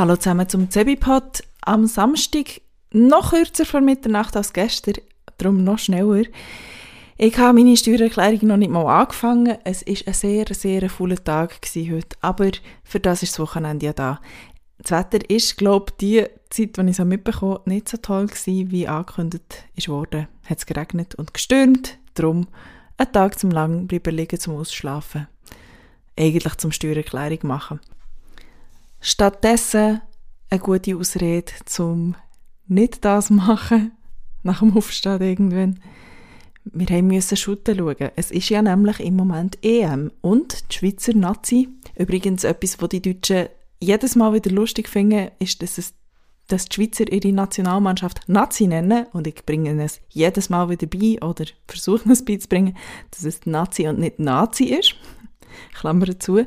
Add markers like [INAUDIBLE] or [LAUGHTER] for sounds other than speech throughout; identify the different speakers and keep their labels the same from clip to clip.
Speaker 1: Hallo zusammen zum Zebipod am Samstag, noch kürzer vor Mitternacht als gestern, darum noch schneller. Ich habe meine Steuererklärung noch nicht mal angefangen. Es ist ein sehr, sehr voller Tag heute, aber für das ist das Wochenende ja da. Das Wetter ist, glaube ich, die Zeit, die ich so mitbekommen nicht so toll gewesen, wie angekündigt ist worden. Hat es geregnet und gestürmt, darum ein Tag zum lang bleiben liegen zum Ausschlafen. Eigentlich zum Steuererklärung machen. Stattdessen eine gute Ausrede, zum nicht das machen, [LAUGHS] nach dem Aufstehen irgendwann. Wir mussten Schutten schauen. Es ist ja nämlich im Moment EM und die Schweizer Nazi. Übrigens etwas, was die Deutschen jedes Mal wieder lustig finden, ist, dass, es, dass die Schweizer ihre Nationalmannschaft Nazi nennen und ich bringe es jedes Mal wieder bei oder versuche es beizubringen, dass es Nazi und nicht Nazi ist. [LAUGHS] Klammer zu.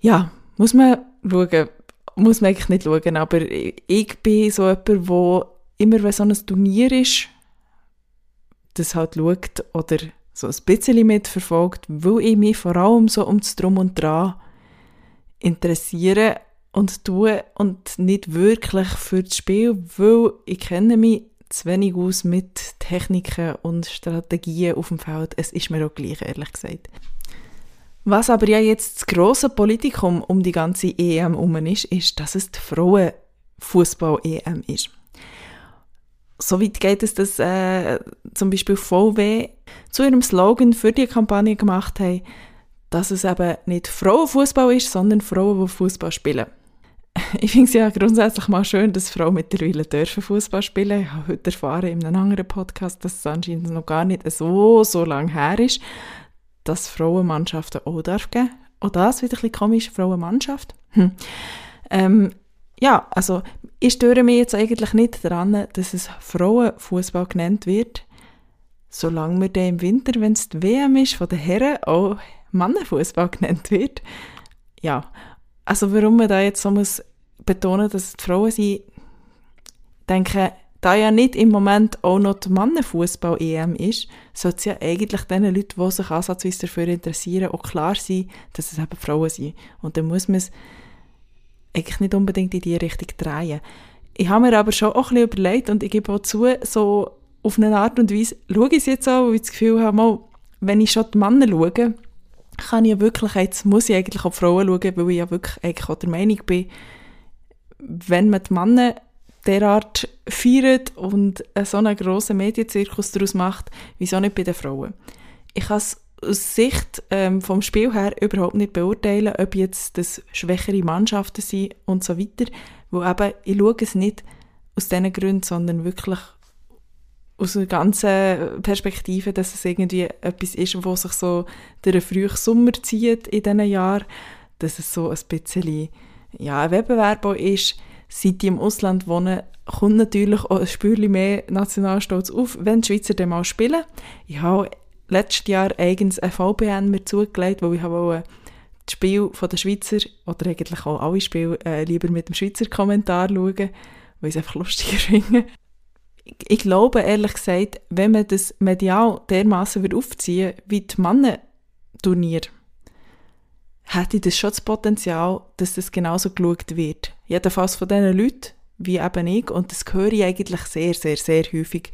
Speaker 1: Ja, muss man schauen, muss man eigentlich nicht schauen, aber ich bin so jemand, der immer, wenn so ein Turnier ist, das halt schaut oder so ein bisschen mitverfolgt, weil ich mich vor allem so um das Drum und Dran interessiere und tue und nicht wirklich für das Spiel, weil ich kenne mich zu wenig aus mit Techniken und Strategien auf dem Feld. Es ist mir auch gleich, ehrlich gesagt. Was aber ja jetzt das grosse Politikum um die ganze EM herum ist, ist, dass es die Frauenfußball-EM ist. Soweit geht es, dass äh, zum Beispiel VW zu ihrem Slogan für die Kampagne gemacht haben, dass es eben nicht Frauenfußball ist, sondern Frauen, die Fußball spielen. [LAUGHS] Ich finde es ja grundsätzlich mal schön, dass Frauen mittlerweile dürfen Fußball spielen. Ich habe heute erfahren in einem anderen Podcast, dass es anscheinend noch gar nicht so, so lange her ist dass Frauenmannschaften auch darf geben. Auch das wieder ein bisschen komisch, Frauenmannschaft. Hm. Ähm, ja, also ich störe mich jetzt eigentlich nicht daran, dass es Frauenfußball genannt wird, solange wir dann im Winter, wenn es die WM ist, von den Herren auch Mannenfußball genannt wird. Ja, also warum man da jetzt so muss betonen, dass es die Frauen sind, ich denke, da ja nicht im Moment auch noch die Mannenfußball-EM ist, sollte es ja eigentlich den Leuten, die sich ansatzweise dafür interessieren, auch klar sein, dass es eben Frauen sind. Und dann muss man es eigentlich nicht unbedingt in diese Richtung drehen. Ich habe mir aber schon auch ein bisschen überlegt und ich gebe auch zu, so auf eine Art und Weise schaue ich es jetzt auch, weil ich das Gefühl habe, mal, wenn ich schon die Männer schaue, kann ich ja wirklich, jetzt muss ich eigentlich auf Frauen schauen, weil ich ja wirklich eigentlich auch der Meinung bin, wenn man die Männer derart feiert und so einen grossen Medienzirkus daraus macht, wieso nicht bei den Frauen? Ich kann es aus Sicht ähm, vom Spiel her überhaupt nicht beurteilen, ob jetzt das schwächere Mannschaften sind und so weiter, wo eben, ich schaue es nicht aus diesen Gründen, sondern wirklich aus einer ganzen Perspektive, dass es irgendwie etwas ist, wo sich so der frühe Sommer zieht in diesen Jahren, dass es so ein bisschen ja, ein Wettbewerb ist, seit die im Ausland wohnen, kommt natürlich auch ein Spürchen mehr Nationalstolz auf, wenn die Schweizer dann mal spielen. Ich habe letztes Jahr eigens ein VPN mir zugelegt, weil ich habe das Spiel der Schweizer, oder eigentlich auch alle Spiele, äh, lieber mit dem Schweizer Kommentar schauen, weil ich es einfach lustiger [LAUGHS] finde. Ich glaube, ehrlich gesagt, wenn man das medial dermaßen aufziehen wie die Mannenturnier, hätte das schon das Potenzial, dass das genauso geschaut wird. Jedenfalls von diesen Leuten, wie eben ich, und das höre ich eigentlich sehr, sehr, sehr häufig,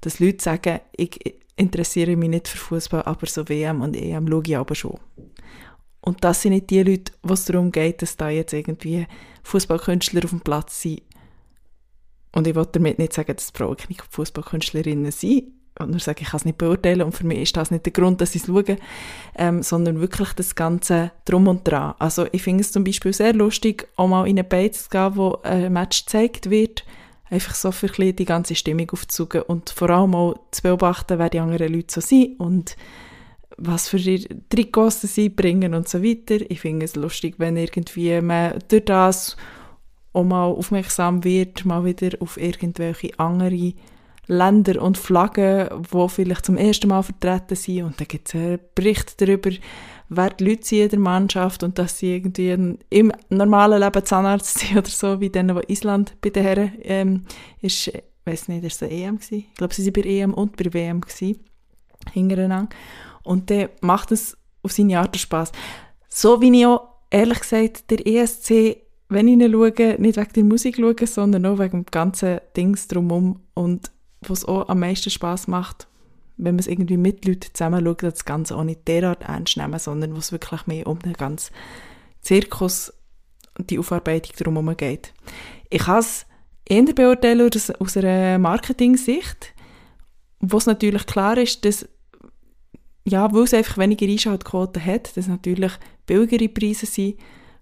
Speaker 1: dass Leute sagen, ich interessiere mich nicht für Fußball, aber so WM und EM schaue ich aber schon. Und das sind nicht die Leute, was darum geht, dass da jetzt irgendwie Fußballkünstler auf dem Platz sind. Und ich wollte damit nicht sagen, dass Frauen keine Fußballkünstlerinnen sind und nur sagen, ich kann es nicht beurteilen und für mich ist das nicht der Grund, dass ich es schaue, ähm, sondern wirklich das Ganze drum und dran. Also ich finde es zum Beispiel sehr lustig, auch mal in eine Beiz zu gehen, wo ein Match gezeigt wird, einfach so für ein die ganze Stimmung aufzusuchen und vor allem auch zu beobachten, wer die anderen Leute so sind und was für Trikots sie bringen und so weiter. Ich finde es lustig, wenn irgendwie man durch das auch mal aufmerksam wird, mal wieder auf irgendwelche andere Länder und Flaggen, die vielleicht zum ersten Mal vertreten sind. Und dann gibt es einen Bericht darüber, wer die Leute in der Mannschaft und dass sie irgendwie im normalen Leben Zahnarzt [LAUGHS] sind oder so, wie denen, die Island bei den Herren ähm, ist, ich weiß nicht, ist es EM gewesen? Ich glaube, sie waren bei EM und bei WM gewesen, hintereinander. Und dann macht es auf seine Art Spaß. So wie ich auch, ehrlich gesagt, der ESC wenn ich ihn schaue, nicht wegen der Musik schaue, sondern auch wegen dem ganzen Dings drumherum und was auch am meisten Spaß macht, wenn man es irgendwie mit Leuten zusammen schaut, das Ganze auch nicht derart ernst nehmen, sondern was wirklich mehr um den ganzen Zirkus und die Aufarbeitung drumherum geht. Ich kann es eher beurteilen aus, aus einer Marketing-Sicht, wo es natürlich klar ist, dass ja, weil es einfach weniger Einschaltquoten hat, dass natürlich billigere Preise sind,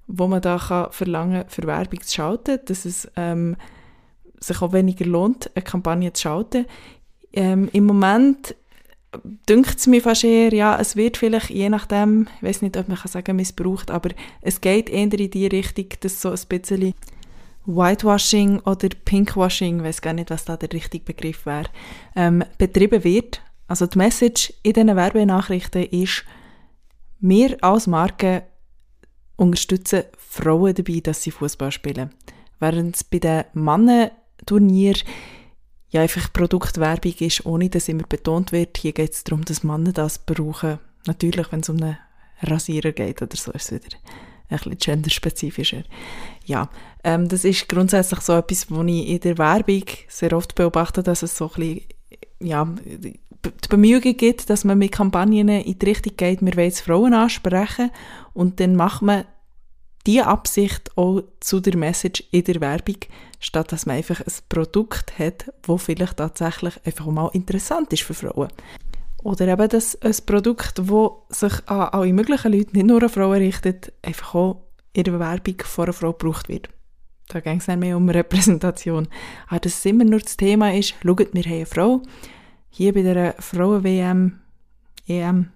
Speaker 1: wo man da kann verlangen für Werbung zu schalten, dass es ähm, sich auch weniger lohnt, eine Kampagne zu schalten. Ähm, Im Moment dünkt es mir fast eher, ja, es wird vielleicht, je nachdem, ich weiß nicht, ob man kann sagen missbraucht, aber es geht eher in die Richtung, dass so ein bisschen Whitewashing oder Pinkwashing, ich weiß gar nicht, was da der richtige Begriff wäre, ähm, betrieben wird. Also die Message in diesen Werbenachrichten ist, wir als Marke unterstützen Frauen dabei, dass sie Fußball spielen. Während es bei den Mannenturnieren ja einfach Produktwerbung ist, ohne dass immer betont wird, hier geht es darum, dass Männer das brauchen. Natürlich, wenn es um einen Rasierer geht oder so, ist es wieder ein bisschen genderspezifischer. Ja, ähm, das ist grundsätzlich so etwas, was ich in der Werbung sehr oft beobachte, dass es so ein bisschen, ja, die Bemühungen gibt, dass man mit Kampagnen in die Richtung geht, wir wollen Frauen ansprechen und dann macht man die Absicht auch zu der Message in der Werbung, statt dass man einfach ein Produkt hat, wo vielleicht tatsächlich einfach mal interessant ist für Frauen. Oder eben das, ein Produkt, das sich an alle möglichen Leute, nicht nur an Frauen richtet, einfach auch in der Werbung von einer Frau gebraucht wird. Da ging es nicht mehr um Repräsentation. Aber dass immer nur das Thema ist, schaut, wir haben eine Frau. Hier bei der Frauen-WM, EM,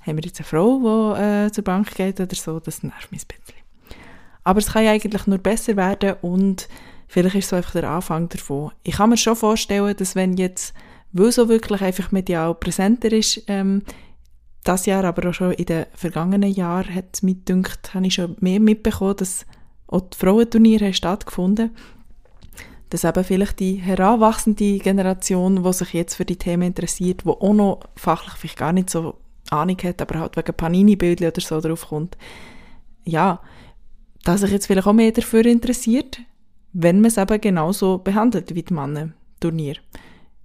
Speaker 1: haben wir jetzt eine Frau, die äh, zur Bank geht oder so, das nervt mich ein bisschen. Aber es kann ja eigentlich nur besser werden und vielleicht ist so einfach der Anfang davon. Ich kann mir schon vorstellen, dass wenn jetzt, weil so wirklich einfach medial präsenter ist, ähm, das Jahr, aber auch schon in den vergangenen Jahren hat es mich gedacht, habe ich schon mehr mitbekommen, dass auch die Frauenturniere stattgefunden dass eben vielleicht die heranwachsende Generation, die sich jetzt für die Themen interessiert, die auch noch fachlich vielleicht gar nicht so Ahnung hat, aber halt wegen Panini-Bildchen oder so drauf kommt, ja, dass sich jetzt vielleicht auch mehr dafür interessiert, wenn man es eben genauso behandelt wie die Mannen-Turnier.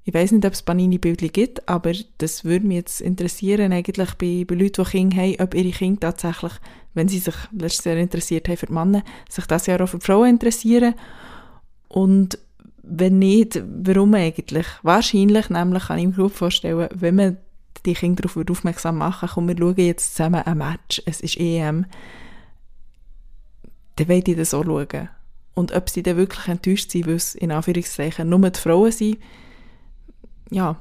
Speaker 1: Ich weiß nicht, ob es Panini-Bildchen gibt, aber das würde mich jetzt interessieren, eigentlich bei, bei Leuten, die Kinder haben, ob ihre Kinder tatsächlich, wenn sie sich letztes Jahr interessiert haben für die Männer, sich das Jahr auch für die Frauen interessieren. Und wenn nicht, warum eigentlich? Wahrscheinlich, nämlich kann ich mir gut vorstellen, wenn man die Kinder darauf aufmerksam machen komm, wir schauen jetzt zusammen ein Match, es ist EM, dann wollen die das auch schauen. Und ob sie dann wirklich enttäuscht sind, weil es in Anführungszeichen nur die Frauen sind, ja,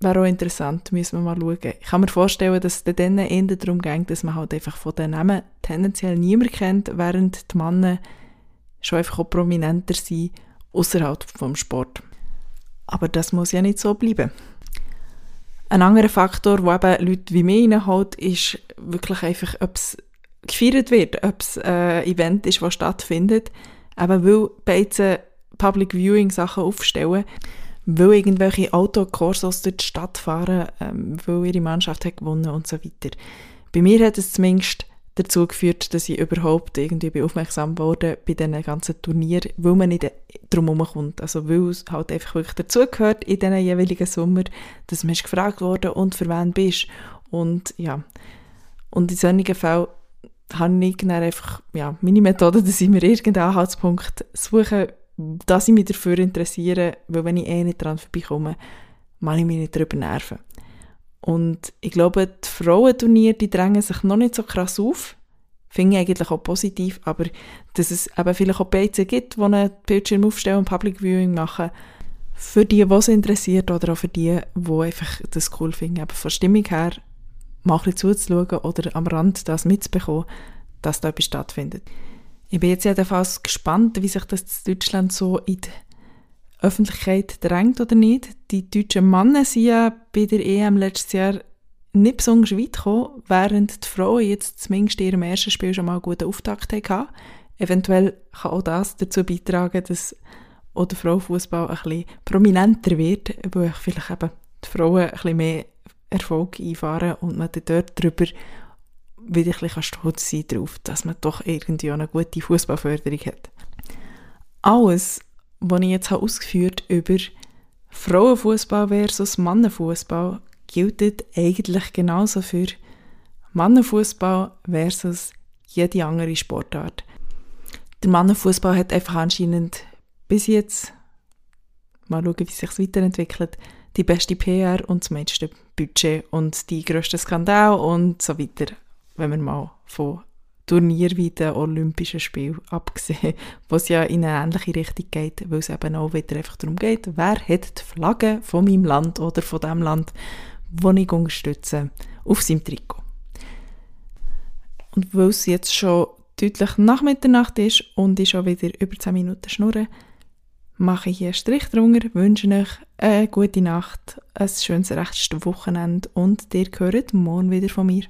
Speaker 1: wäre auch interessant, müssen wir mal schauen. Ich kann mir vorstellen, dass es dann eher darum geht, dass man halt einfach von den Namen tendenziell niemand kennt, während die Männer schon einfach auch prominenter sind außerhalb vom Sport. Aber das muss ja nicht so bleiben. Ein anderer Faktor, der eben Leute wie mich reinholt, ist wirklich einfach, ob es gefeiert wird, ob es ein Event ist, das stattfindet. Eben weil beide Public Viewing Sachen aufstellen, weil irgendwelche Autokursos durch die Stadt fahren, ähm, weil ihre Mannschaft hat gewonnen und so weiter. Bei mir hat es zumindest dazu geführt, dass ich überhaupt irgendwie aufmerksam wurde bei diesen ganzen Turnieren, weil man nicht drum herum kommt. Also weil es halt einfach wirklich dazugehört in diesen jeweiligen Sommer, dass man gefragt wurde und für wen bist. Und ja, und in solchen Fällen habe ich dann einfach, ja, meine Methode, dass ich mir irgendeinen Anhaltspunkt suche, dass ich mich dafür interessiere, weil wenn ich eh nicht dran vorbeikomme, mache ich mich nicht darüber nerven. Und ich glaube, die Frauenturniere, die drängen sich noch nicht so krass auf. Finde ich eigentlich auch positiv, aber dass es eben vielleicht auch Beizen gibt, die einen Bildschirm aufstellen und Public Viewing machen, für die, die es interessiert oder auch für die, die einfach das cool finden. Aber von Stimmung her mal ein bisschen zuzuschauen oder am Rand das mitzubekommen, dass da etwas stattfindet. Ich bin jetzt jedenfalls gespannt, wie sich das in Deutschland so in Öffentlichkeit drängt oder nicht. Die deutschen Männer sind ja bei der EM letztes Jahr nicht besonders weit gekommen, während die Frauen jetzt zumindest in ihrem ersten Spiel schon mal einen guten Auftakt hatten. Eventuell kann auch das dazu beitragen, dass auch der Frauenfußball ein bisschen prominenter wird, weil vielleicht eben die Frauen ein bisschen mehr Erfolg einfahren und man dann dort darüber wieder ein bisschen stolz sein darauf, dass man doch irgendwie eine gute Fußballförderung hat. Alles, was ich jetzt habe ausgeführt über Frauenfußball versus Mannenfußball, gilt eigentlich genauso für Mannenfußball versus jede andere Sportart. Der Mannenfußball hat einfach anscheinend bis jetzt, mal schauen, wie sich es weiterentwickelt, die beste PR und das meiste Budget und die grössten Skandale und so weiter, wenn wir mal von Turnier wie den Olympischen Spielen abgesehen, [LAUGHS] wo es ja in eine ähnliche Richtung geht, weil es eben auch wieder einfach darum geht, wer hat die Flagge von meinem Land oder von dem Land, das ich unterstütze, auf seinem Trikot. Und weil es jetzt schon deutlich nach Mitternacht ist und ich schon wieder über 10 Minuten schnurre, mache ich hier einen Strich drunter, wünsche euch eine gute Nacht, ein schönes restliches Wochenende und ihr hört morgen wieder von mir.